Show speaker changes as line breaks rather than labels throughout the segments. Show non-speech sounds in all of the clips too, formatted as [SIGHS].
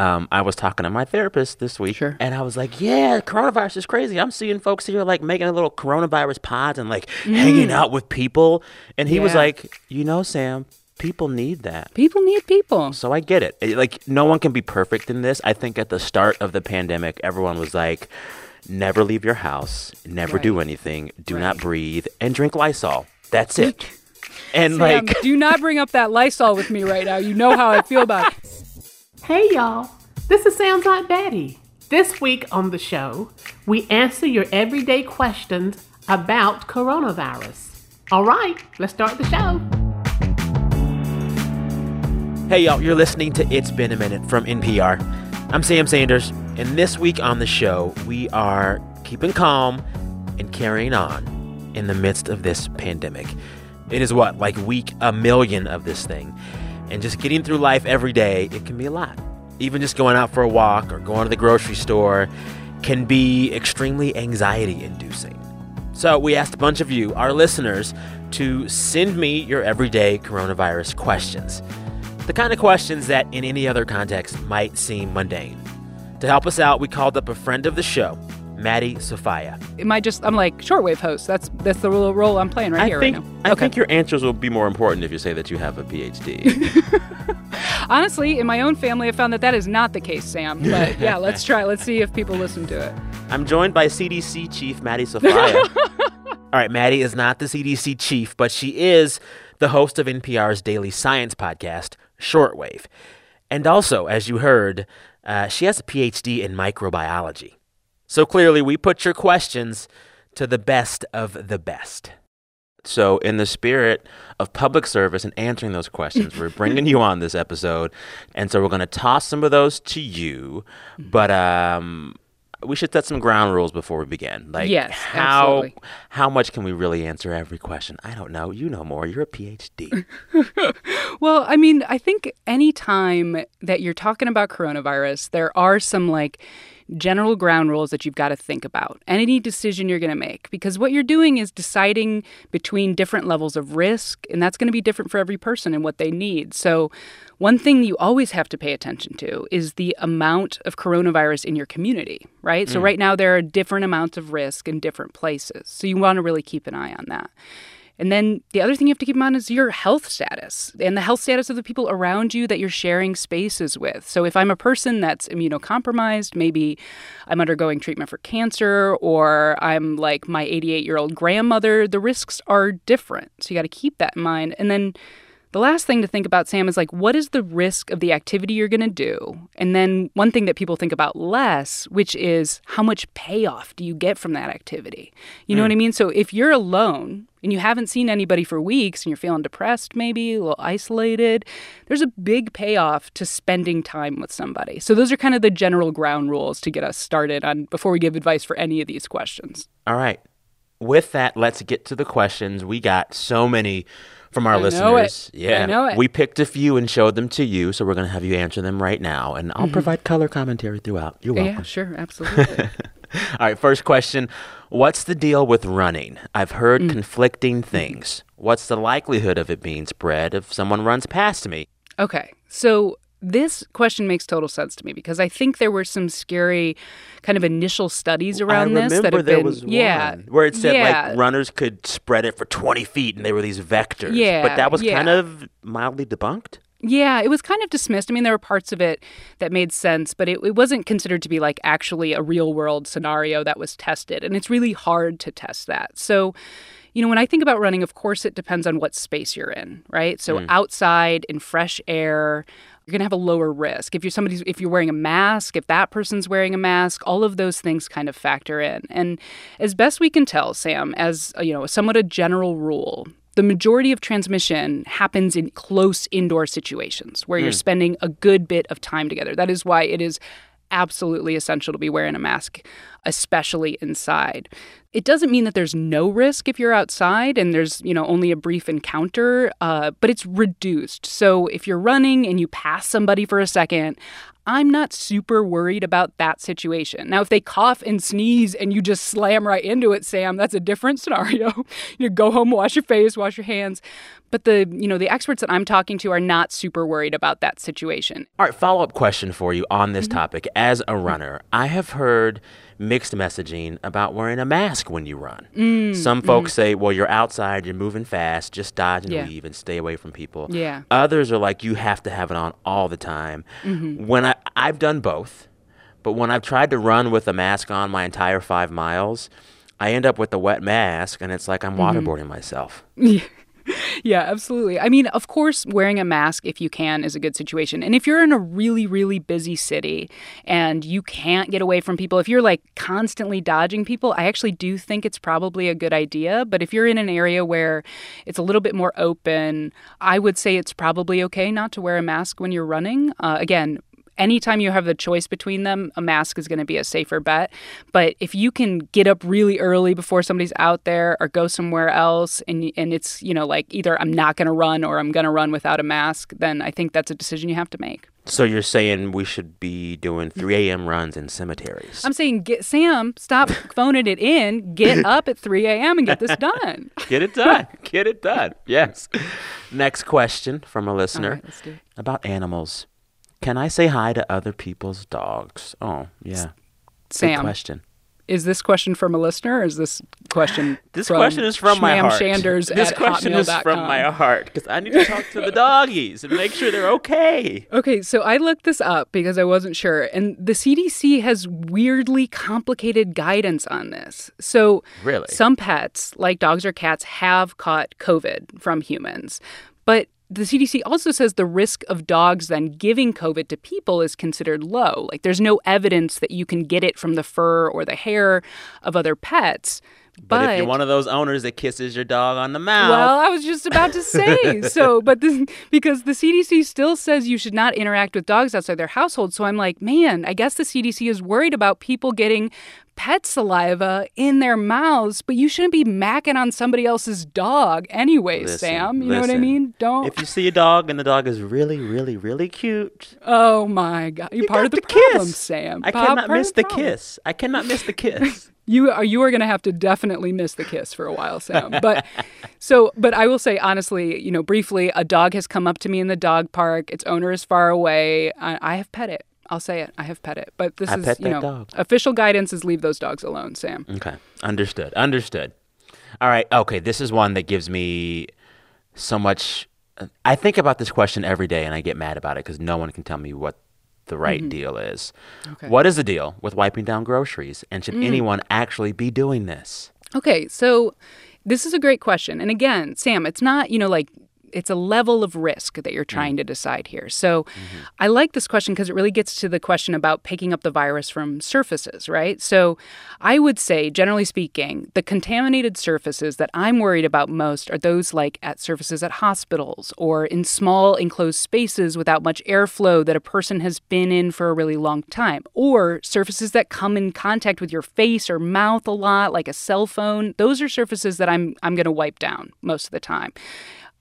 um, I was talking to my therapist this week,
Sure.
and I was like, "Yeah, coronavirus is crazy. I'm seeing folks here like making a little coronavirus pods and like hanging out with people." And he was
Mm.
Like, "You know, Sam, people need that."
People need people.
So I get it. It- Like no one can be perfect in this. I think at the start of the pandemic, everyone was like, "Never leave your house, never do anything, do not breathe, and drink Lysol. That's it." And
Sam,
like,
do not bring up that Lysol with me right now. You know how I feel about it.
Hey y'all, this is Sam's Like Betty. This week on the show, we answer your everyday questions about coronavirus. All right, let's start the show.
Hey, y'all, you're listening to It's Been a Minute from NPR. I'm Sam Sanders, and this week on the show, we are keeping calm and carrying on in the midst of this pandemic. It is what, like week a million of this thing. And just getting through life every day, it can be a lot. Even just going out for a walk or going to the grocery store can be extremely anxiety inducing. So we asked a bunch of you, our listeners, to send me your everyday coronavirus questions. The kind of questions that in any other context might seem mundane. To help us out, we called up a friend of the show, Maddie Sofia.
Am I just? I'm like shortwave host. That's that's the role role I'm playing right
I
here
think
right now.
I
okay.
think your answers will be more important if you say that you have a PhD. [LAUGHS]
Honestly, in my own family, I found that that is not the case, Sam. But [LAUGHS] yeah, let's try. Let's see if people listen to it.
I'm joined by CDC chief Maddie Sofia. [LAUGHS] All right, Maddie is not the CDC chief, but she is the host of NPR's daily science podcast, Shortwave. And also, as you heard, uh, she has a PhD in microbiology. So clearly, we put your questions to the best of the best. So, in the spirit of public service and answering those questions, we're bringing you on this episode. And so, we're going to toss some of those to you. But um, we should set some ground rules before we begin. Like,
Yes,
how,
absolutely.
how much can we really answer every question? I don't know. You know more. You're a PhD. [LAUGHS]
Well, I mean, I think anytime that you're talking about coronavirus, there are some like general ground rules that you've got to think about. Any decision you're going to make, because what you're doing is deciding between different levels of risk, and that's going to be different for every person and what they need. So, one thing you always have to pay attention to is the amount of coronavirus in your community, right? So, mm. right now, there are different amounts of risk in different places. So, you want to really keep an eye on that. And then the other thing you have to keep in mind is your health status and the health status of the people around you that you're sharing spaces with. So if I'm a person that's immunocompromised, maybe I'm undergoing treatment for cancer or I'm like my 88 year old grandmother, the risks are different. So you got to keep that in mind. And then the last thing to think about, Sam, is like, what is the risk of the activity you're going to do? And then one thing that people think about less, which is how much payoff do you get from that activity? You know hmm. what I mean? So if you're alone and you haven't seen anybody for weeks and you're feeling depressed, maybe a little isolated, there's a big payoff to spending time with somebody. So those are kind of the general ground rules to get us started on before we give advice for any of these questions.
All right. With that, let's get to the questions. We got so many from our
I
listeners. Yeah.
I know it.
We picked a few and showed them to you, so we're going to have you answer them right now. And I'll provide color commentary throughout. You're welcome.
Mm-hmm. Yeah, sure, absolutely. [LAUGHS]
All right, first question. What's the deal with running? I've heard
Mm.
conflicting things. What's the likelihood of it being spread if someone runs past me?
Okay. So this question makes total sense to me because I think there were some scary kind of initial studies around
I
this
remember
that have
there
been
was
yeah,
one where it said
yeah,
like runners could spread it for 20 feet and they were these vectors.
Yeah,
But that was kind of mildly debunked.
Yeah, it was kind of dismissed. I mean, there were parts of it that made sense, but it, it wasn't considered to be like actually a real world scenario that was tested. And it's really hard to test that. So, you know, when I think about running, of course, it depends on what space you're in, right? So, mm. outside in fresh air, you're going to have a lower risk. If you're somebody's, if you're wearing a mask, if that person's wearing a mask, all of those things kind of factor in. And as best we can tell, Sam, as you know, somewhat a general rule, the majority of transmission happens in close indoor situations where you're spending a good bit of time together. That is why it is absolutely essential to be wearing a mask, especially inside. It doesn't mean that there's no risk if you're outside and there's, you know, only a brief encounter, uh, but it's reduced. So if you're running and you pass somebody for a second, I'm not super worried about that situation. Now, if they cough and sneeze and you just slam right into it, Sam, that's a different [LAUGHS] scenario. you go home, wash your face, wash your hands. but the you know the experts that I'm talking to are not super worried about that situation.
All right, follow up question for you on this mm-hmm. topic. As a runner, I have heard mixed messaging about wearing a mask when you run.
Mm,
Some folks say, well, you're outside, you're moving fast, just dodge and
Yeah.
weave and stay away from people.
Yeah.
Others are like, you have to have it on all the time.
Mm-hmm.
When I, I've done both, but when I've tried to run with a mask on my entire five miles, I end up with a wet mask and it's like I'm
Mm-hmm.
waterboarding myself.
Yeah, [LAUGHS] [LAUGHS] absolutely. I mean, of course, wearing a mask if you can is a good situation. And if you're in a really, really busy city and you can't get away from people, if you're like constantly dodging people, I actually do think it's probably a good idea. But if you're in an area where it's a little bit more open, I would say it's probably okay not to wear a mask when you're running. Uh, again, anytime you have the choice between them, a mask is going to be a safer bet. But if you can get up really early before somebody's out there or go somewhere else and and it's, you know, like either I'm not going to run or I'm going to run without a mask, then I think that's a decision you have to make.
So you're saying we should be doing 3 a.m. runs in cemeteries?
I'm saying, get Sam, stop [LAUGHS] phoning it in. Get [LAUGHS] up at 3 a.m. and get this [LAUGHS] done.
Get it done. Get it done. Yes. Next question from a listener
right, let's do it.
about animals. Can I say hi to other people's dogs? Oh, yeah. Good
Sam,
question.
is this question from a listener or is this question [SIGHS]
This
from
question is from my heart.
Shanders
this question is from my heart because I need to talk to the doggies and make sure they're okay.
Okay, so I looked this up because I wasn't sure, and the CDC has weirdly complicated guidance on this. So,
Really?
some pets, like dogs or cats, have caught COVID from humans, but the CDC also says the risk of dogs then giving COVID to people is considered low. Like, there's no evidence that you can get it from the fur or the hair of other pets.
But, if you're one of those owners that kisses your dog on the mouth,
Well, I was just about to say [LAUGHS] so, but this, because the CDC still says you should not interact with dogs outside their household. So I'm like, man, I guess the CDC is worried about people getting pet saliva in their mouths, but you shouldn't be macking on somebody else's dog anyway,
Listen,
Sam. You know what I mean? Don't.
if you see a dog and the dog is really, really, really cute,
oh my God, you're
you
part of the,
to
problem,
kiss.
Sam.
I
Pa-
cannot miss the
problem.
kiss. I cannot miss the kiss. [LAUGHS]
You are you are going to have to definitely miss the kiss for a while, Sam. But [LAUGHS] so, but I will say honestly, you know, briefly, a dog has come up to me in the dog park. Its owner is far away. I, I have pet it. I'll say it. I have pet it. But this
I
is, you know,
dog.
official guidance is leave those dogs alone, Sam.
Okay. Understood. Understood. All right. Okay. This is one that gives me so much. I think about this question every day and I get mad about it because no one can tell me what the right mm-hmm. deal is.
Okay.
What is the deal with wiping down groceries? And should mm. anyone actually be doing this?
Okay, so this is a great question. And again, Sam, it's not, you know, like it's a level of risk that you're mm. trying to decide here. So mm-hmm. I like this question because it really gets to the question about picking up the virus from surfaces, right? So I would say, generally speaking, the contaminated surfaces that I'm worried about most are those like at surfaces at hospitals or in small enclosed spaces without much airflow that a person has been in for a really long time, or surfaces that come in contact with your face or mouth a lot, like a cell phone. Those are surfaces that I'm I'm going to wipe down most of the time.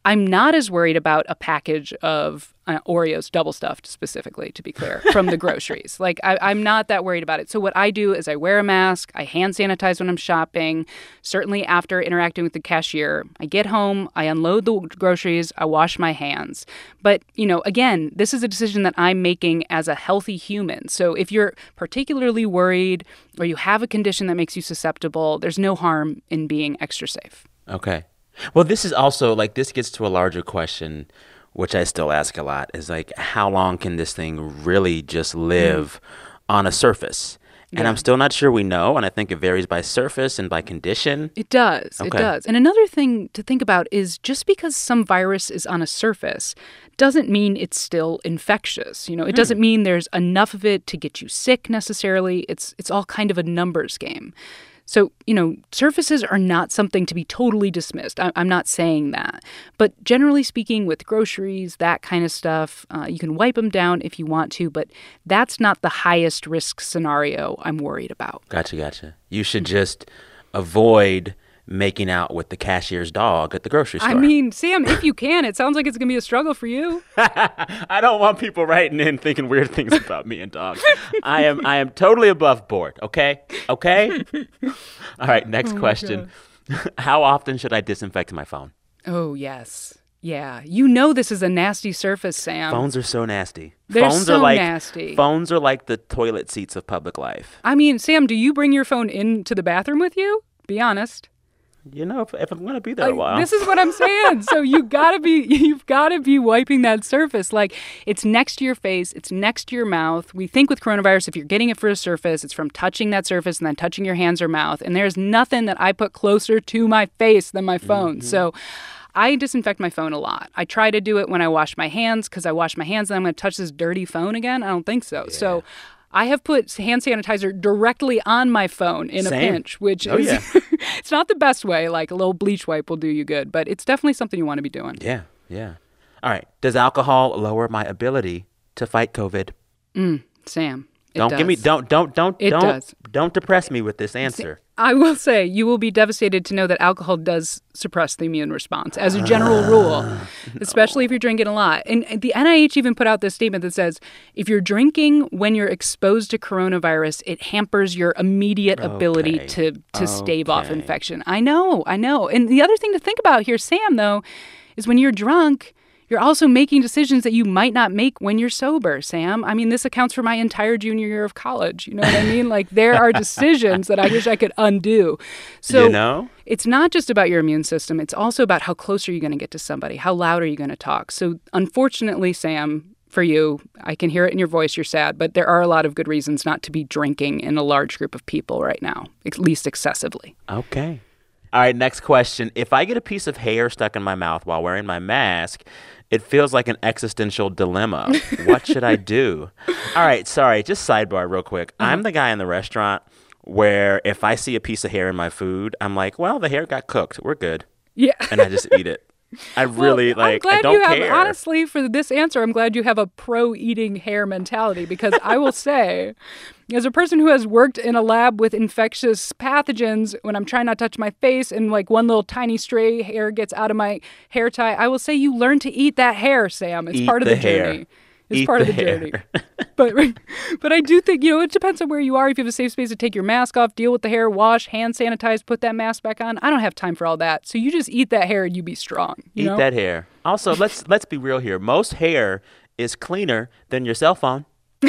I'm not as worried about a package of uh, Oreos double stuffed, specifically, to be clear, from the [LAUGHS] groceries. Like, I, I'm not that worried about it. So, what I do is I wear a mask, I hand sanitize when I'm shopping, certainly after interacting with the cashier. I get home, I unload the groceries, I wash my hands. But, you know, again, this is a decision that I'm making as a healthy human. So, if you're particularly worried or you have a condition that makes you susceptible, there's no harm in being extra safe.
Okay. Well, this is also like this gets to a larger question, which I still ask a lot is like, how long can this thing really just mm. live on a surface? And I'm still not sure we know. And I think it varies by surface and by condition.
It does. It does. And another thing to think about is just because some virus is on a surface doesn't mean it's still infectious. You know, it doesn't hmm. mean there's enough of it to get you sick necessarily. It's it's all kind of a numbers game. So, you know, surfaces are not something to be totally dismissed. I, I'm not saying that. But generally speaking, with groceries, that kind of stuff, uh, you can wipe them down if you want to, but that's not the highest risk scenario I'm worried about.
Gotcha, gotcha. You should just avoid making out with the cashier's dog at the grocery store.
I mean, Sam, if you can, it sounds like it's going to be a struggle for you. [LAUGHS]
I don't want people writing in thinking weird things about me and dogs. I am I am totally above board, okay? Okay? [LAUGHS] All right, next oh question. [LAUGHS] How often should I disinfect my phone?
Oh, yes. Yeah, you know this is a nasty surface, Sam.
Phones are so nasty.
They're
phones
so
are like
nasty.
phones are like the toilet seats of public life.
I mean, Sam, do you bring your phone into the bathroom with you? Be honest.
You know, if, if I'm gonna be there a while,
This is what I'm saying. so [LAUGHS] you gotta be, you've gotta be wiping that surface. Like it's next to your face, it's next to your mouth. We think with coronavirus, if you're getting it for a surface, it's from touching that surface and then touching your hands or mouth. And there's nothing that I put closer to my face than my phone.
Mm-hmm.
So. I disinfect my phone a lot. I try to do it when I wash my hands because I wash my hands and I'm going to touch this dirty phone again. I don't think so. So I have put hand sanitizer directly on my phone in a pinch, which
Oh,
is
yeah. [LAUGHS] [LAUGHS]
it's not the best way. Like a little bleach wipe will do you good, but it's definitely something you want to be doing.
yeah, yeah. All right. Does alcohol lower my ability to fight COVID?
Mm, Sam, it
don't give me don't don't don't
It
don't
does.
don't depress me with this answer.
I will say you will be devastated to know that alcohol does suppress the immune response as a general ah. rule, especially if you're drinking a lot. And the NIH even put out this statement that says if you're drinking when you're exposed to coronavirus, it hampers your immediate ability
Okay.
to to stave off infection. I know, I know. And the other thing to think about here, Sam, though, is when you're drunk. You're also making decisions that you might not make when you're sober, Sam. I mean, this accounts for my entire junior year of college. You know what I mean? Like, there are decisions that I wish I could undo. So,
you know?
it's not just about your immune system, it's also about how close are you going to get to somebody? How loud are you going to talk? So, unfortunately, Sam, for you, I can hear it in your voice, you're sad, but there are a lot of good reasons not to be drinking in a large group of people right now, at least excessively.
Okay. All right, next question. If I get a piece of hair stuck in my mouth while wearing my mask, it feels like an existential dilemma. [LAUGHS] what should I do? All right, sorry, just sidebar real quick.
Uh-huh.
I'm the guy in the restaurant where if I see a piece of hair in my food, I'm like, well, the hair got cooked. We're good.
Yeah.
And I just eat it. I really
Well, I'm glad
I don't
you have
care.
honestly for this answer. I'm glad you have a pro eating hair mentality because I will [LAUGHS] say, as a person who has worked in a lab with infectious pathogens, when I'm trying not to touch my face and like one little tiny stray hair gets out of my hair tie, I will say you learn to eat that hair, Sam. It's
Eat
part of
the
the,
hair.
journey. It's
Eat
part of
the
the journey. [LAUGHS] but but I do think you know it depends on where you are. If you have a safe space to take your mask off, deal with the hair, wash, hand sanitize, put that mask back on. I don't have time for all that. So you just eat that hair and you be strong. You
Eat
know?
that hair. Also, let's [LAUGHS] let's be real here. Most hair is cleaner than your cell phone. [LAUGHS]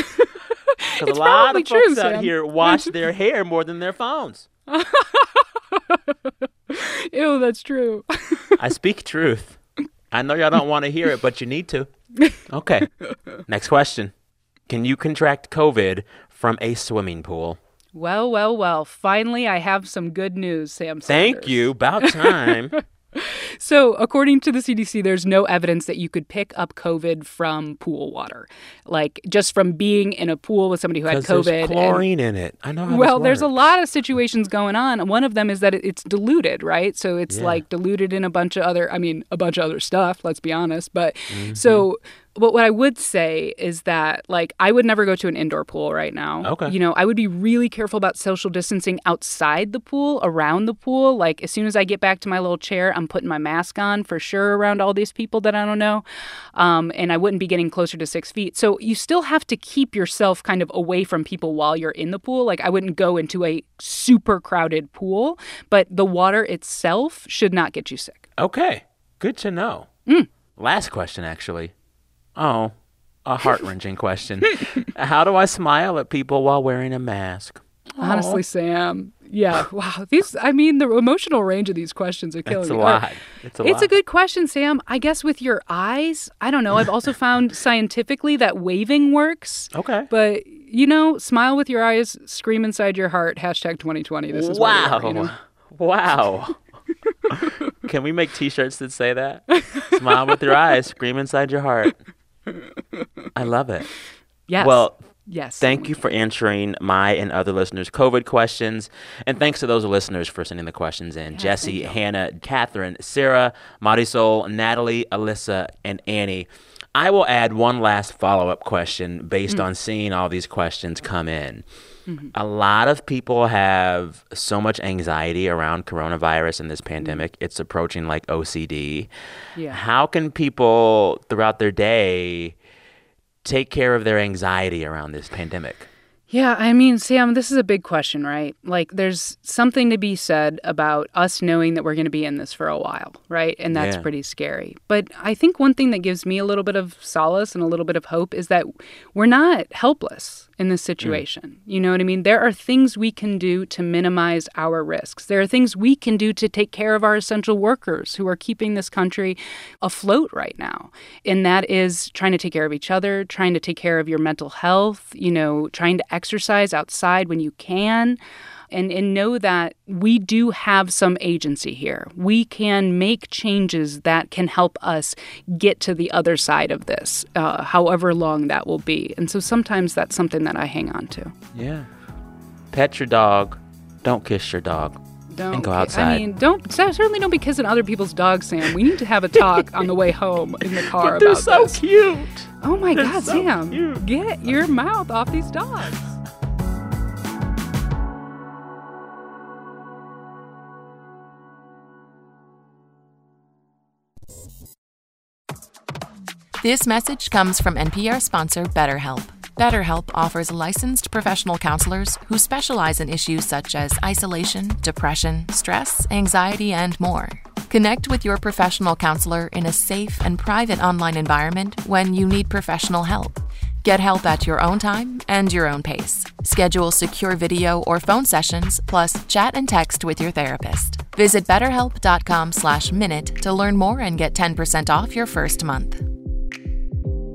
Because a lot of folks
true,
out
Sam.
here wash their hair more than their phones.
Ew, that's true.
I speak truth. I know y'all don't want to hear it, but you need to. [LAUGHS] Okay. [LAUGHS] Next question. Can you contract COVID from a swimming pool?
well, well, well. Finally, I have some good news, Sam.
Thank you. About time. [LAUGHS]
So, according to the CDC, there's no evidence that you could pick up COVID from pool water, like just from being in a pool with somebody who had COVID.
there's
and-
chlorine in it. I know how
well, there's a lot of situations going on. One of them is that it's diluted, right? So it's
Yeah.
like diluted in a bunch of other, I mean, a bunch of other stuff, let's be honest. But
Mm-hmm.
so, but what I would say is that, like, I would never go to an indoor pool right now.
Okay.
You know, I would be really careful about social distancing outside the pool, around the pool. Like, as soon as I get back to my little chair, I'm putting my mask on for sure around all these people that I don't know. Um, and I wouldn't be getting closer to six feet. So you still have to keep yourself kind of away from people while you're in the pool. Like, I wouldn't go into a super crowded pool, but the water itself should not get you sick.
Okay. Good to know.
Mm.
Last question, actually. Oh, a heart wrenching question. [LAUGHS] How do I smile at people while wearing a mask?
Honestly, Sam. Yeah. [LAUGHS] Wow. These, I mean, the emotional range of these questions are killing me.
It's a
me. All right.
lot. It's a
It's
lot.
a good question, Sam. I guess with your eyes, I don't know. I've also found [LAUGHS] scientifically that waving works.
Okay.
But, you know, smile with your eyes, scream inside your heart, hashtag 2020. This is
wow.
are, you know?
Wow. Can we make t-shirts that say that? Smile with your eyes, scream inside your heart. I love it.
Yes.
Well,
yes.
Thank you for answering my and other listeners' COVID questions. And thanks to those listeners for sending the questions in Jesse, Hannah, Catherine, Sarah, Marisol, Natalie, Alyssa, and Annie. I will add one last follow up question based hmm. on seeing all these questions come in. Mm-hmm. A lot of people have so much anxiety around coronavirus and this mm-hmm. pandemic. It's approaching like OCD.
Yeah.
How can people throughout their day take care of their anxiety around this pandemic?
Yeah, I mean, Sam, this is a big question, right? Like, there's something to be said about us knowing that we're going to be in this for a while, right? And that's
Yeah.
pretty scary. But I think one thing that gives me a little bit of solace and a little bit of hope is that we're not helpless in this mm. situation. You know what I mean? There are things we can do to minimize our risks. There are things we can do to take care of our essential workers who are keeping this country afloat right now. And that is trying to take care of each other, trying to take care of your mental health, you know, trying to exercise outside when you can. And, and know that we do have some agency here. We can make changes that can help us get to the other side of this, uh, however long that will be. And so sometimes that's something that I hang on to.
Yeah. Pet your dog. Don't kiss your dog.
Don't
And go outside.
I mean, don't certainly don't be kissing other people's dogs, Sam. We need to have a talk on the way home in the car [LAUGHS]
They're
about
so
this.
cute.
Oh my
They're
God,
so
Sam!
cute.
Get your mouth off these dogs.
This message comes from NPR sponsor BetterHelp. BetterHelp offers licensed professional counselors who specialize in issues such as isolation, depression, stress, anxiety, and more. Connect with your professional counselor in a safe and private online environment when you need professional help. Get help at your own time and your own pace. Schedule secure video or phone sessions, plus chat and text with your therapist. Visit betterhelp.com slash minute to learn more and get 10% off your first month.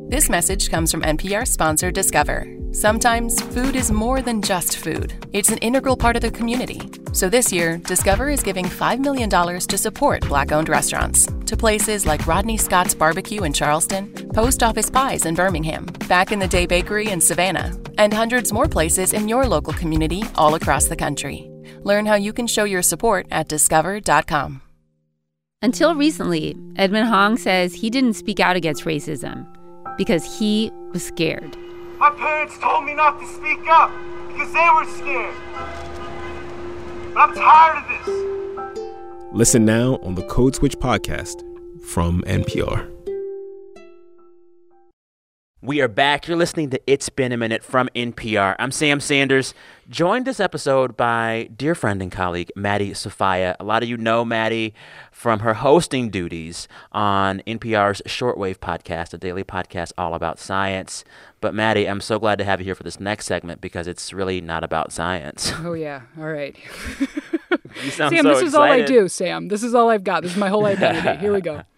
This message comes from NPR sponsor Discover. Sometimes food is more than just food, it's an integral part of the community. So this year, Discover is giving $5 million to support Black owned restaurants to places like Rodney Scott's Barbecue in Charleston, Post Office Pies in Birmingham, Back in the Day Bakery in Savannah, and hundreds more places in your local community all across the country. Learn how you can show your support at discover.com.
Until recently, Edmund Hong says he didn't speak out against racism because he was scared.
My parents told me not to speak up because they were scared. But I'm tired of this.
Listen now on the Code Switch podcast from NPR.
We are back. You're listening to It's Been a Minute from NPR. I'm Sam Sanders, joined this episode by dear friend and colleague Maddie Sofia. A lot of you know Maddie from her hosting duties on NPR's Shortwave podcast, a daily podcast all about science. But Maddie, I'm so glad to have you here for this next segment because it's really not about science.
Oh yeah, all right. [LAUGHS]
You sound
Sam,
so
this is all I do. Sam, this is all I've got. This is my whole identity. Here we go. [LAUGHS]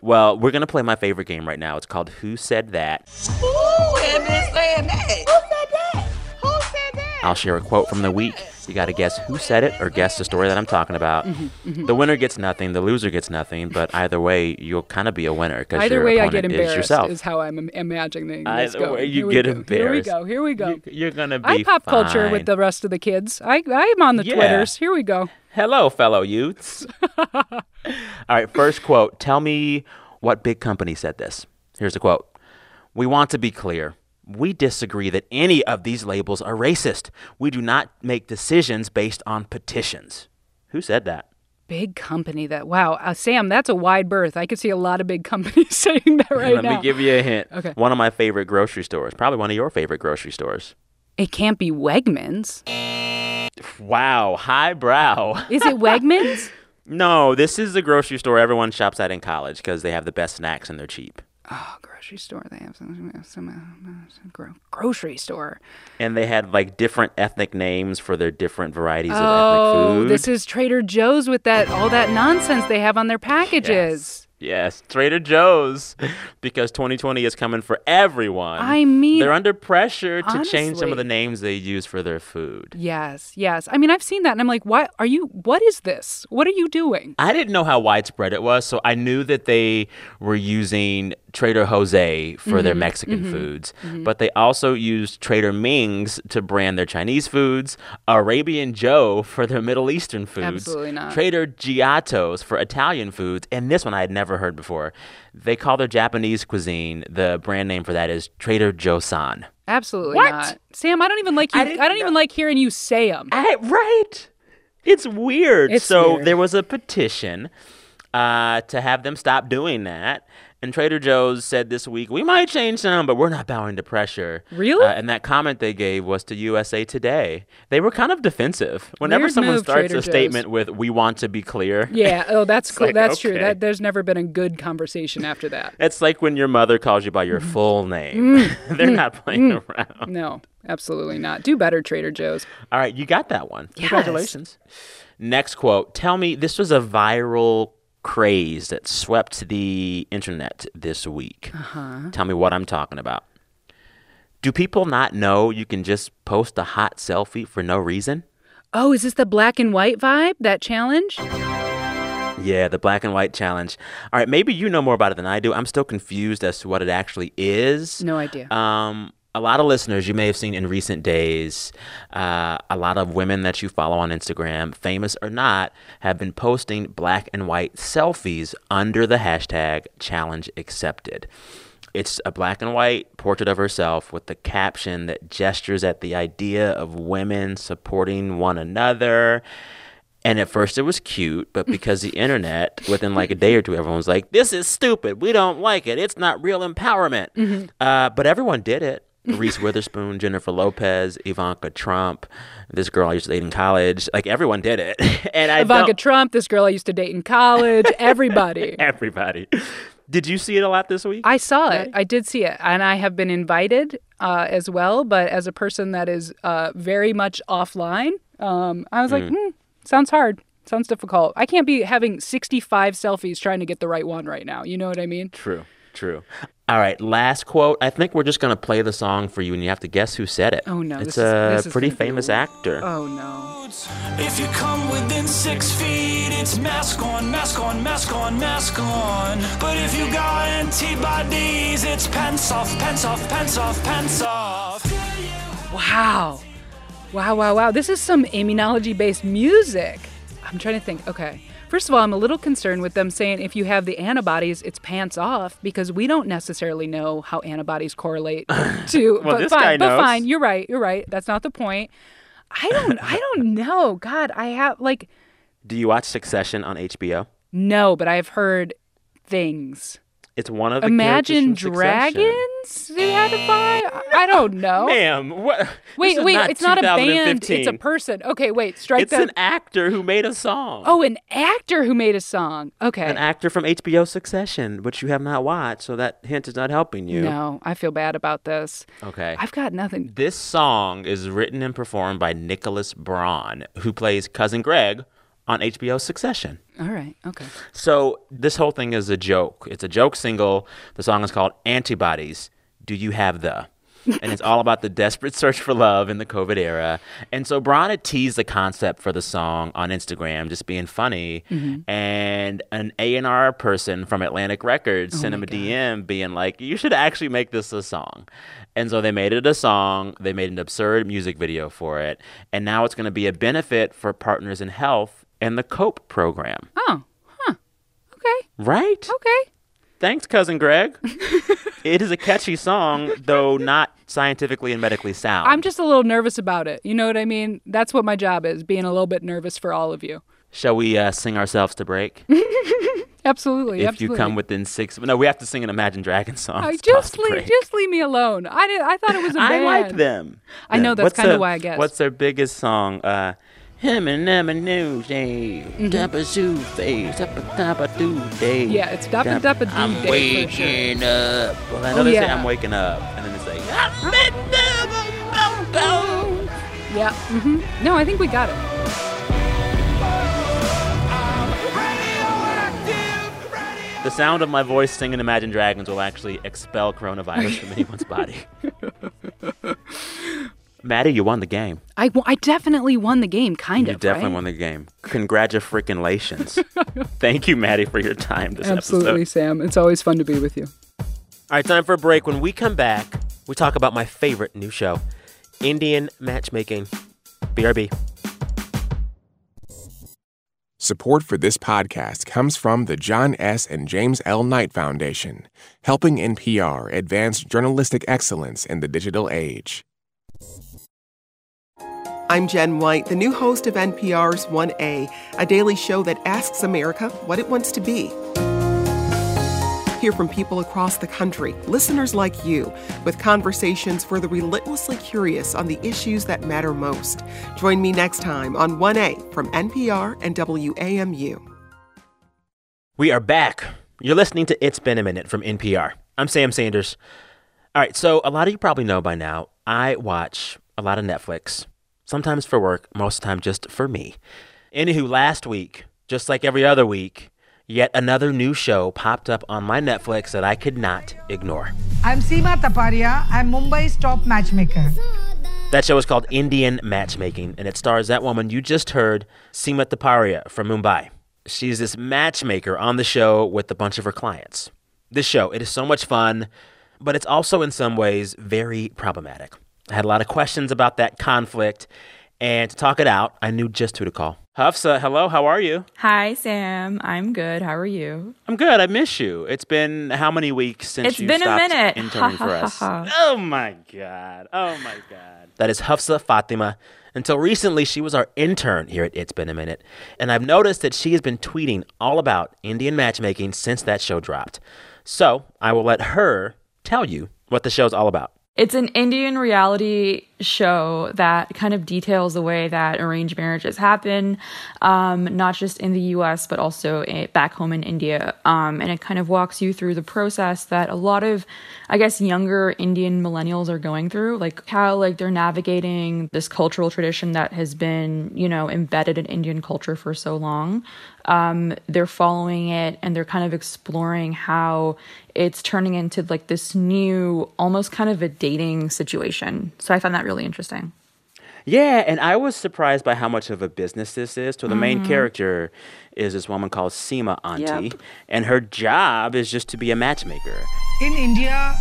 Well, we're going to play my favorite game right now. It's called Who Said That? Who said that? Who said that? I'll share a quote from the week. You got to guess who said it or guess the story that I'm talking about.
Mm-hmm,
The winner gets nothing, the loser gets nothing, but either way, you'll kind of be a winner because
Either
your
way, I get
opponent is
embarrassed.
yourself.
Is how I'm im- imagining this
Either
going.
way, you get
go.
embarrassed.
Here we go. Here we go.
You- You're going to be
I pop culture with the rest of the kids. I I'm on the
Yeah.
Twitters. Here we go.
Hello, fellow youths. [LAUGHS] All right, first quote. Tell me what big company said this. Here's the quote We want to be clear. We disagree that any of these labels are racist. We do not make decisions based on petitions. Who said that?
Big company that wow, uh, Sam, that's a wide berth. I could see a lot of big [LAUGHS] companies saying that right
Let
now.
Let me give you a hint.
Okay.
One of my favorite grocery stores, probably one of your favorite grocery stores.
it can't be Wegmans.
Wow, highbrow.
Is it Wegmans? [LAUGHS]
no, this is the grocery store everyone shops at in college because they have the best snacks and they're cheap.
oh, grocery store. They have some, some, uh, some gro- grocery store.
And they had like different ethnic names for their different varieties of
Oh,
ethnic food.
this is Trader Joe's with that all that nonsense they have on their packages.
Yes, Trader Joe's, [LAUGHS] because 2020 is coming for everyone.
I mean,
they're under pressure to change some of the names they use for their food.
Yes, yes. I mean, I've seen that, and I'm like, what are you? What is this? What are you doing?
I didn't know how widespread it was, so I knew that they were using Trader Jose for their
Mm-hmm,
Mexican foods, but they also used Trader Ming's to brand their Chinese foods, Arabian Joe for their Middle Eastern foods,
Absolutely not.
Trader Giotto's for Italian foods, and this one I had never heard before. They call their Japanese cuisine, the brand name for that is Trader Joe-San.
Absolutely
What?
not, Sam. I don't even like you.
I
I,
didn't
don't even
know-
like hearing you say them.
I, right. It's weird.
It's
so
weird.
there was a petition uh, to have them stop doing that. And Trader Joe's said this week, we might change some, but we're not bowing to pressure.
Really?
Uh, and that comment they gave was to USA Today. They were kind of defensive. Whenever
Weird
someone
move,
starts
Trader
a
Joe's.
statement with, we want to be clear.
Yeah. Oh, [LAUGHS] that's cool.
like,
that's true. That there's never been a good conversation after that. [LAUGHS]
It's like when your mother calls you by your
Mm-hmm.
full name. [LAUGHS] They're not playing around.
No, absolutely not. Do better, Trader Joe's.
All right, you got that one.
Yes.
Congratulations. Next quote. Tell me, this was a viral craze that swept the internet this week. Uh-huh. Tell me what I'm talking about. Do people not know you can just post a hot selfie for no reason?
Oh, is this the black and white vibe? That challenge?
Yeah, the black and white challenge. All right, maybe you know more about it than I do. I'm still confused as to what it actually is.
No idea.
Um, a lot of listeners you may have seen in recent days, uh, a lot of women that you follow on Instagram, famous or not, have been posting black and white selfies under the hashtag challenge accepted. It's a black and white portrait of herself with the caption that gestures at the idea of women supporting one another. And at first it was cute, but [LAUGHS] because the internet, within like a day or two, everyone was like, this is stupid. We don't like it. It's not real empowerment. Uh, but everyone did it. Reese Witherspoon, Jennifer Lopez, Ivanka Trump, this girl I used to date in college. Like everyone did it. [LAUGHS] and I
Ivanka
don't-
Trump, this girl I used to date in college, [LAUGHS] everybody.
everybody. Did you see it a lot this week?
I saw it. I did see it. And I have been invited uh, as well. But as a person that is uh, very much offline, um, I was like, hmm, sounds hard. Sounds difficult. I can't be having 65 selfies trying to get the right one right now. You know what I mean?
True, true. All right, last quote. I think we're just going to play the song for you, and you have to guess who said it.
Oh, no,
It's
this is-
a
this is
pretty
gonna be-
famous actor.
Oh, no.
If you come within six feet, it's mask on, mask on, mask on, mask on. But if you got antibodies, it's pants off, pants off, pants off, pants off.
Wow. Wow, wow, wow. This is some immunology based music. I'm trying to think. Okay. First of all, I'm a little concerned with them saying if you have the antibodies, it's pants off because we don't necessarily know how antibodies correlate [LAUGHS] to.
Well,
but
this
fine,
guy
but fine. You're right. You're right. That's not the point. I don't. I [LAUGHS] don't know. God, I have like
Do you watch Succession on HBO?
no, but I've heard things.
It's one of the
Imagine
characters from Succession.
dragons antibody. I I don't [LAUGHS] know.
Ma'am, what?
Wait, wait.
not
it's not a band. It's a person. Okay, wait. Strike
It's
that.
an actor who made a song.
Oh, an actor who made a song. Okay.
An actor from HBO Succession, which you have not watched, so that hint is not helping you.
No, I feel bad about this.
Okay.
I've got nothing.
This song is written and performed by Nicholas Braun, who plays cousin Greg on HBO Succession.
All right. Okay.
So this whole thing is a joke. It's a joke single. The song is called Antibodies. Do you have the? [LAUGHS] and it's all about the desperate search for love in the COVID era. And so Braun had teased the concept for the song on Instagram, just being funny. Mm-hmm. And an A&R person from Atlantic Records oh sent him a DM being like, you should actually make this a song. And so they made it a song. They made an absurd music video for it. And now it's going to be a benefit for Partners in Health and the COPE program.
Oh. Huh. Okay.
Right?
Okay.
Thanks, cousin Greg. [LAUGHS] it is a catchy song, though not scientifically and medically sound.
I'm just a little nervous about it. You know what I mean? That's what my job is, being a little bit nervous for all of you.
Shall we uh, sing ourselves to break? [LAUGHS]
Absolutely.
if
absolutely.
you come within six, no, we have to sing an Imagine Dragons song. Stop
just leave, just leave me alone. I did, I thought it was a band.
I like them.
I know, that's kinda why I guessed.
What's their biggest song? Uh, him and them and new day,
Mm-hmm.
dappa zoo face, up a dappa doo day.
Yeah, it's Dappa Dappa Doo
I'm
Day sure.
waking up. Well, I know
Oh,
they say
yeah.
I'm waking up, and then they say,
Yeah. hmm No, I think we got it.
The sound of my voice singing Imagine Dragons will actually expel coronavirus from [LAUGHS] anyone's body. [LAUGHS] Maddie, you won the game.
I, I definitely won the game, kind
You
of.
You definitely
right?
won the game. Congratulations. [LAUGHS] Thank you, Maddie, for your time this
Absolutely,
episode.
Sam. It's always fun to be with you.
All right, time for a break. When we come back, we talk about my favorite new show, Indian Matchmaking. BRB.
Support for this podcast comes from the John S. and James L. Knight Foundation, helping NPR advance journalistic excellence in the digital age.
I'm Jen White, the new host of NPR's 1A, a daily show that asks America what it wants to be. Hear from people across the country, listeners like you, with conversations for the relentlessly curious on the issues that matter most. Join me next time on 1A from NPR and WAMU.
We are back. You're listening to It's Been a Minute from NPR. I'm Sam Sanders. All right, so a lot of you probably know by now, I watch a lot of Netflix, sometimes for work, most of the time just for me. Anywho, last week, just like every other week, yet another new show popped up on my Netflix that I could not ignore.
I'm Sima Taparia. I'm Mumbai's top matchmaker.
That show is called Indian Matchmaking, and it stars that woman you just heard, Sima Taparia from Mumbai. She's this matchmaker on the show with a bunch of her clients. This show, it is so much fun, but it's also in some ways very problematic. I had a lot of questions about that conflict, and to talk it out, I knew just who to call. Hafsa, hello, how are you?
Hi, Sam. I'm good. How are you?
I'm good. I miss you. It's been how many weeks since
It's
you
been a
stopped
minute.
interning for us? Oh my god. Oh my god. That is Hafsa Fatima. Until recently, she was our intern here at It's Been a Minute, and I've noticed that she has been tweeting all about Indian matchmaking since that show dropped. So I will let her tell you what the show's all about.
It's an Indian reality show that kind of details the way that arranged marriages happen, um, not just in the US, but also i- back home in India. Um, and it kind of walks you through the process that a lot of, I guess, younger Indian millennials are going through, like how like they're navigating this cultural tradition that has been, you know, embedded in Indian culture for so long. Um, they're following it and they're kind of exploring how it's turning into like this new, almost kind of a dating situation. So I found that really interesting.
Yeah, and I was surprised by how much of a business this is. So the main
Mhm.
character is this woman called Seema Auntie,
Yep.
and her job is just to be a matchmaker.
In India,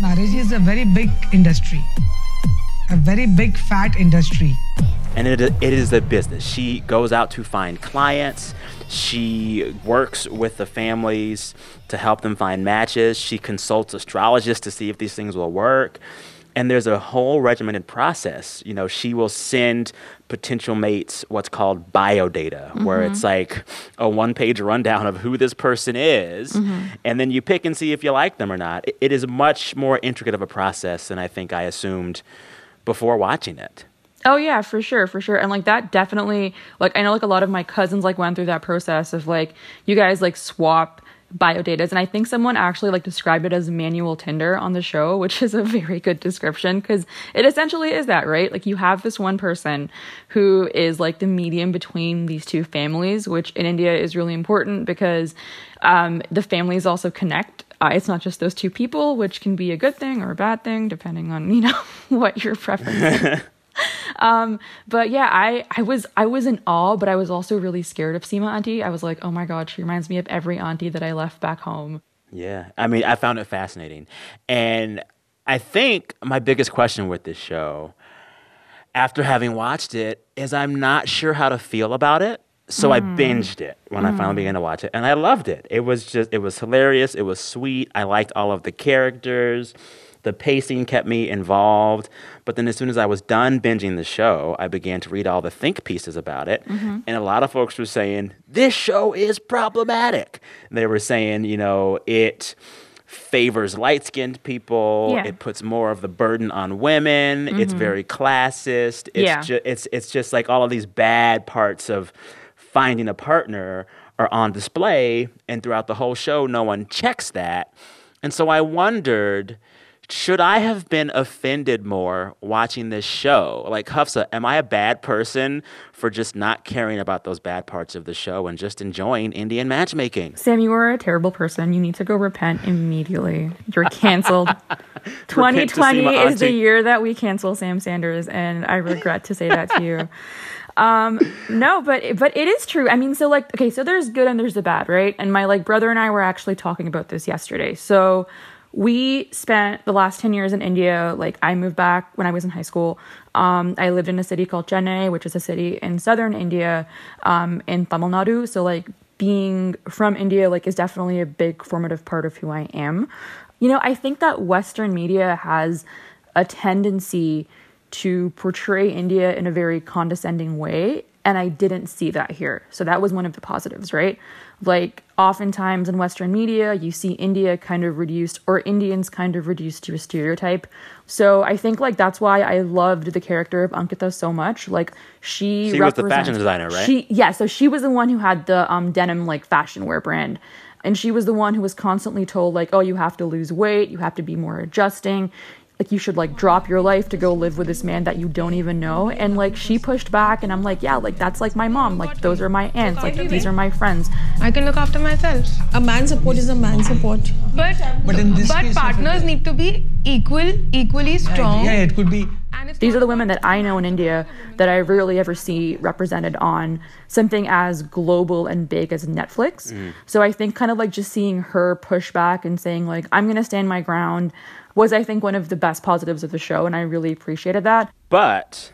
marriage is a very big industry, a very big fat industry.
and it, it is a business. She goes out to find clients. She works with the families to help them find matches. She consults astrologists to see if these things will work. And there's a whole regimented process. You know, she will send potential mates what's called bio data, where
Mhm.
it's like a one page rundown of who this person is.
Mm-hmm.
Mhm.
And then you pick and see if you like them or not. It- it is much more intricate of a process than I think I assumed before watching it.
Oh yeah, for sure, for sure. And like that definitely like I know like a lot of my cousins like went through that process of like you guys like swap biodatas and I think someone actually like described it as manual Tinder on the show, [LAUGHS] which is a very good description cuz it essentially is that, right? Like you have this one person who is like the medium between these two families, which in India is really important because um the families also connect uh, it's not just those two people, which can be a good thing or a bad thing depending on, [LAUGHS] you know, what your preference is. [LAUGHS] [LAUGHS] Um, but yeah, I, I was I was in awe, but I was also really scared of Seema Auntie. I was like, oh my god, she reminds me of every auntie that I left back home.
Yeah, I mean, I found it fascinating. And I think my biggest question with this show, after having watched it, is I'm not sure how to feel about it. So I
Mm.
binged it when I finally
Mm.
began to watch it, and I loved it. It was just, it was hilarious. It was sweet. I liked all of the characters. The pacing kept me involved. But then, as soon as I was done binging the show, I began to read all the think pieces about it.
Mhm.
And a lot of folks were saying, this show is problematic. They were saying, you know, it favors light skinned people.
Yeah.
It puts more of the burden on women. It's
Mhm.
very classist. It's,
Yeah.
ju- it's, it's just like all of these bad parts of finding a partner are on display. And throughout the whole show, no one checks that. And so I wondered should I have been offended more watching this show? Like, Hafsa, am I a bad person for just not caring about those bad parts of the show and just enjoying Indian matchmaking?
Sam, you are a terrible person. You need to go repent immediately. You're canceled. [LAUGHS] 2020 is the year that we cancel Sam Sanders, and I regret to say that to you. Um, no, but but it is true. I mean, so like, okay, so there's good and there's the bad, right? And my like brother and I were actually talking about this yesterday. So we spent the last 10 years in India. Like, I moved back when I was in high school. Um, I lived in a city called Chennai, which is a city in southern India, um, in Tamil Nadu. So, like, being from India, like, is definitely a big formative part of who I am. You know, I think that Western media has a tendency to portray India in a very condescending way. And I didn't see that here. So that was one of the positives, right? Like, oftentimes in Western media, you see India kind of reduced or Indians kind of reduced to a stereotype. So I think, like, that's why I loved the character of Ankita so much. Like, she,
She was the fashion designer, right?
She, yeah, so she was the one who had the um, denim, like, fashion wear brand. And she was the one who was constantly told, like, oh, you have to lose weight, you have to be more adjusting like you should like drop your life to go live with this man that you don't even know and like she pushed back and i'm like yeah like that's like my mom like those are my aunts like these are my friends
I can look after myself. A man's support is a man's support. But
But in this
but
case,
partners need to be equal, equally strong.
Yeah, it could be.
these are the women that i know in india that i rarely ever see represented on something as global and big as netflix mm. so i think kind of like just seeing her push back and saying like i'm gonna stand my ground was i think one of the best positives of the show and i really appreciated that
But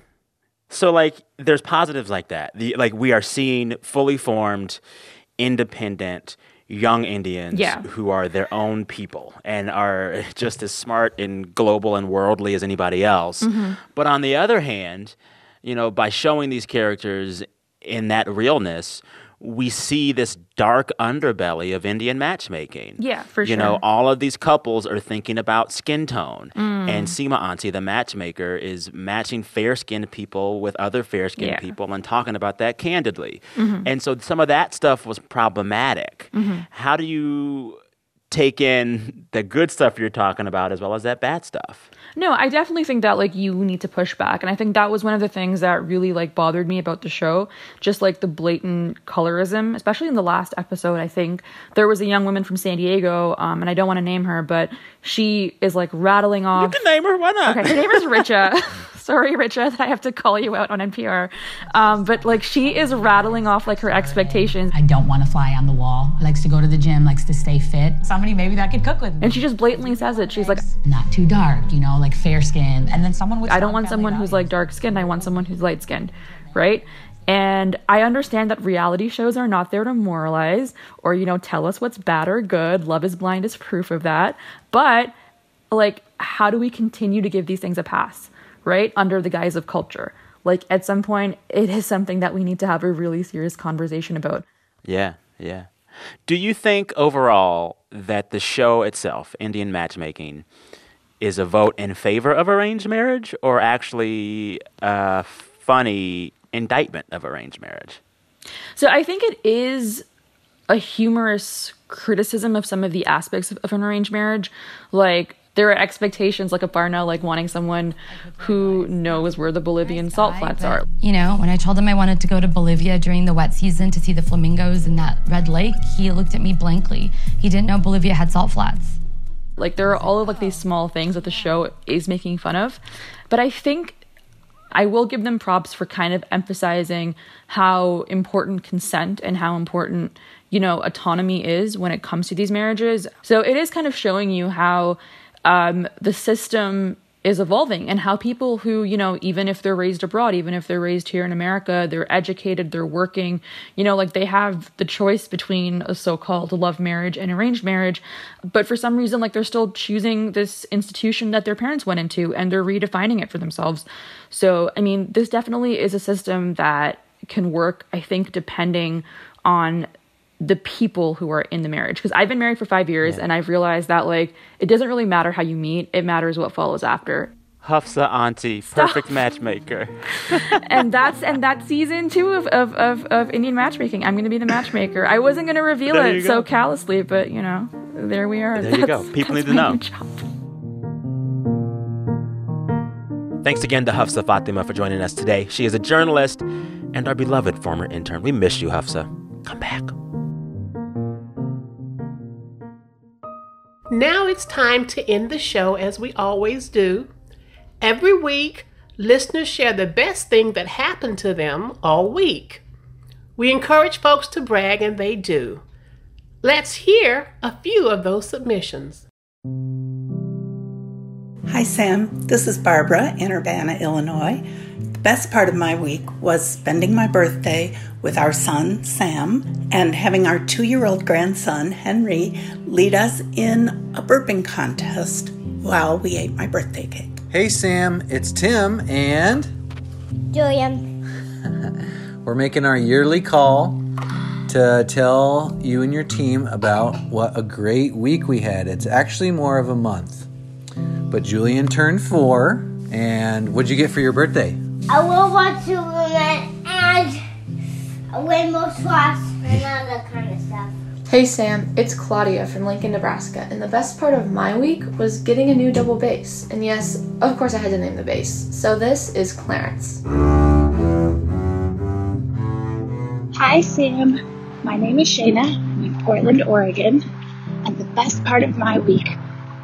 so like there's positives like that. The like we are seeing fully formed, independent young Indians
Yeah.
who are their own people and are [LAUGHS] just as smart and global and worldly as anybody else.
Mhm.
But on the other hand, you know, by showing these characters in that realness, we see this dark underbelly of Indian matchmaking.
Yeah, for sure.
You know, all of these couples are thinking about skin tone.
Mm.
And Sima Auntie, the matchmaker, is matching fair skinned people with other fair skinned
Yeah.
people and talking about that candidly.
Mhm.
And so some of that stuff was problematic.
Mhm.
How do you take in the good stuff you're talking about as well as that bad stuff?
No, I definitely think that like you need to push back. And I think that was one of the things that really like bothered me about the show. Just like the blatant colorism, especially in the last episode, I think there was a young woman from San Diego, um, and I don't want to name her, but she is like rattling off.
You can name her, why not?
Okay, her name is Richa. [LAUGHS] Sorry, Richa, that I have to call you out on NPR. Um, but like she is rattling off like her expectations.
I don't want to fly on the wall. Likes to go to the gym, likes to stay fit. Somebody maybe that could cook with me.
And she just blatantly says it. She's like,
not too dark, you know, like fair skin. And then someone with
I don't want someone who's like dark skinned. I want someone who's light skinned, right? And I understand that reality shows are not there to moralize or, you know, tell us what's bad or good. Love is Blind is proof of that. But, like, how do we continue to give these things a pass, right? Under the guise of culture. Like, at some point, it is something that we need to have a really serious conversation about.
Yeah, yeah. Do you think overall that the show itself, Indian matchmaking, is a vote in favor of arranged marriage or actually a funny indictment of arranged marriage?
So I think it is a humorous criticism of some of the aspects of, of an arranged marriage. Like there are expectations, like Aparna, like wanting someone who knows where the Bolivian salt flats are.
You know, when I told him I wanted to go to Bolivia during the wet season to see the flamingos in that red lake, he looked at me blankly. He didn't know Bolivia had salt flats.
Like there are all of like these small things that the show is making fun of. But I think I will give them props for kind of emphasizing how important consent and how important, you know, autonomy is when it comes to these marriages. So it is kind of showing you how um, the system is evolving and how people who, you know, even if they're raised abroad, even if they're raised here in America, they're educated, they're working, you know, like they have the choice between a so called love marriage and arranged marriage. But for some reason, like they're still choosing this institution that their parents went into and they're redefining it for themselves. So, I mean, this definitely is a system that can work, I think, depending on the people who are in the marriage because I've been married for 5 years and I've realized that like it doesn't really matter how you meet it matters what follows after
Hafsa Auntie, perfect [LAUGHS] matchmaker.
and that's and that's season 2 of of, of, of Indian matchmaking I'm going to be the matchmaker I wasn't going to reveal it
you
so callously but you know there we are
There you go. [LAUGHS] People need to know. Thanks again to Hafsa Fatima for joining us today. She is a journalist and our beloved former intern. We miss you, Hafsa. Come back.
Now it's time to end the show as we always do. Every week, listeners share the best thing that happened to them all week. We encourage folks to brag, and they do. Let's hear a few of those submissions.
Hi, Sam. This is Barbara in Urbana, Illinois. The best part of my week was spending my birthday with our son, Sam, and having our two year old grandson, Henry, lead us in a burping contest while we ate my birthday cake.
Hey Sam, it's Tim and
Julian. [LAUGHS]
We're making our yearly call to tell you and your team about what a great week we had. It's actually more of a month. But Julian turned four, and what'd you get for your birthday?
A robot Superman and a rainbow swash and all that kind of stuff.
Hey Sam, it's Claudia from Lincoln, Nebraska, and the best part of my week was getting a new double bass. And yes, of course I had to name the bass. So this is Clarence.
Hi Sam, my name is Shayna. I'm in Portland, Oregon, and the best part of my week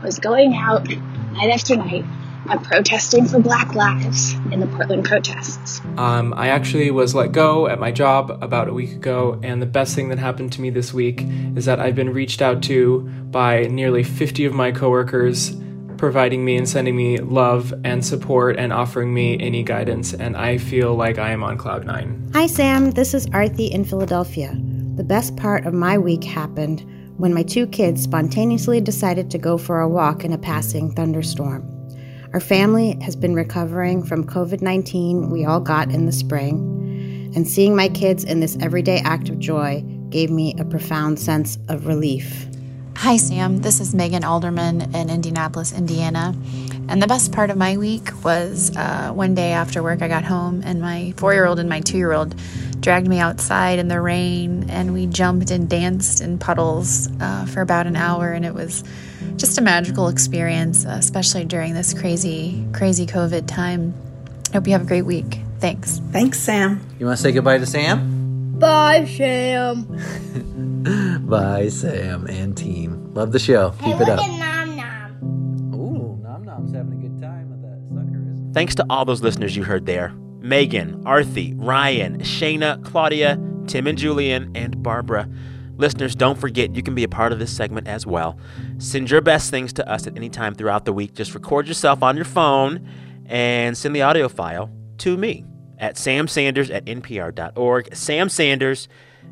was going out night after night and protesting for Black Lives in the Portland protests.
Um, I actually was let go at my job about a week ago, and the best thing that happened to me this week is that I've been reached out to by nearly 50 of my coworkers, providing me and sending me love and support and offering me any guidance, and I feel like I am on cloud nine.
Hi, Sam. This is Arthi in Philadelphia. The best part of my week happened when my two kids spontaneously decided to go for a walk in a passing thunderstorm. Our family has been recovering from COVID 19 we all got in the spring, and seeing my kids in this everyday act of joy gave me a profound sense of relief.
Hi, Sam. This is Megan Alderman in Indianapolis, Indiana. And the best part of my week was uh, one day after work, I got home, and my four year old and my two year old dragged me outside in the rain, and we jumped and danced in puddles uh, for about an hour, and it was just a magical experience, uh, especially during this crazy, crazy COVID time. Hope you have a great week. Thanks.
Thanks, Sam.
You want to say goodbye to Sam?
Bye, Sam. [LAUGHS]
Bye, Sam and team. Love the show. Keep
hey,
it up.
At Nom Nom.
Ooh, Nom Nom's having a good time with that sucker.
Thanks to all those listeners you heard there Megan, Arthi, Ryan, Shayna, Claudia, Tim and Julian, and Barbara. Listeners, don't forget you can be a part of this segment as well. Send your best things to us at any time throughout the week. Just record yourself on your phone and send the audio file to me at samsanders at npr.org. Sam Sanders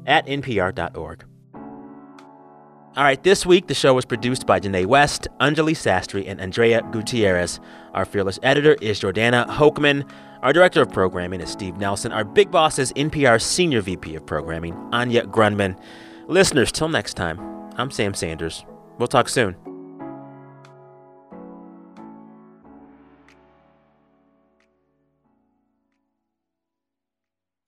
at npr.org. All right, this week the show was produced by Janae West, Anjali Sastry, and Andrea Gutierrez. Our fearless editor is Jordana Hochman. Our director of programming is Steve Nelson. Our big boss is NPR's senior VP of programming, Anya Grundmann. Listeners, till next time, I'm Sam Sanders. We'll talk soon.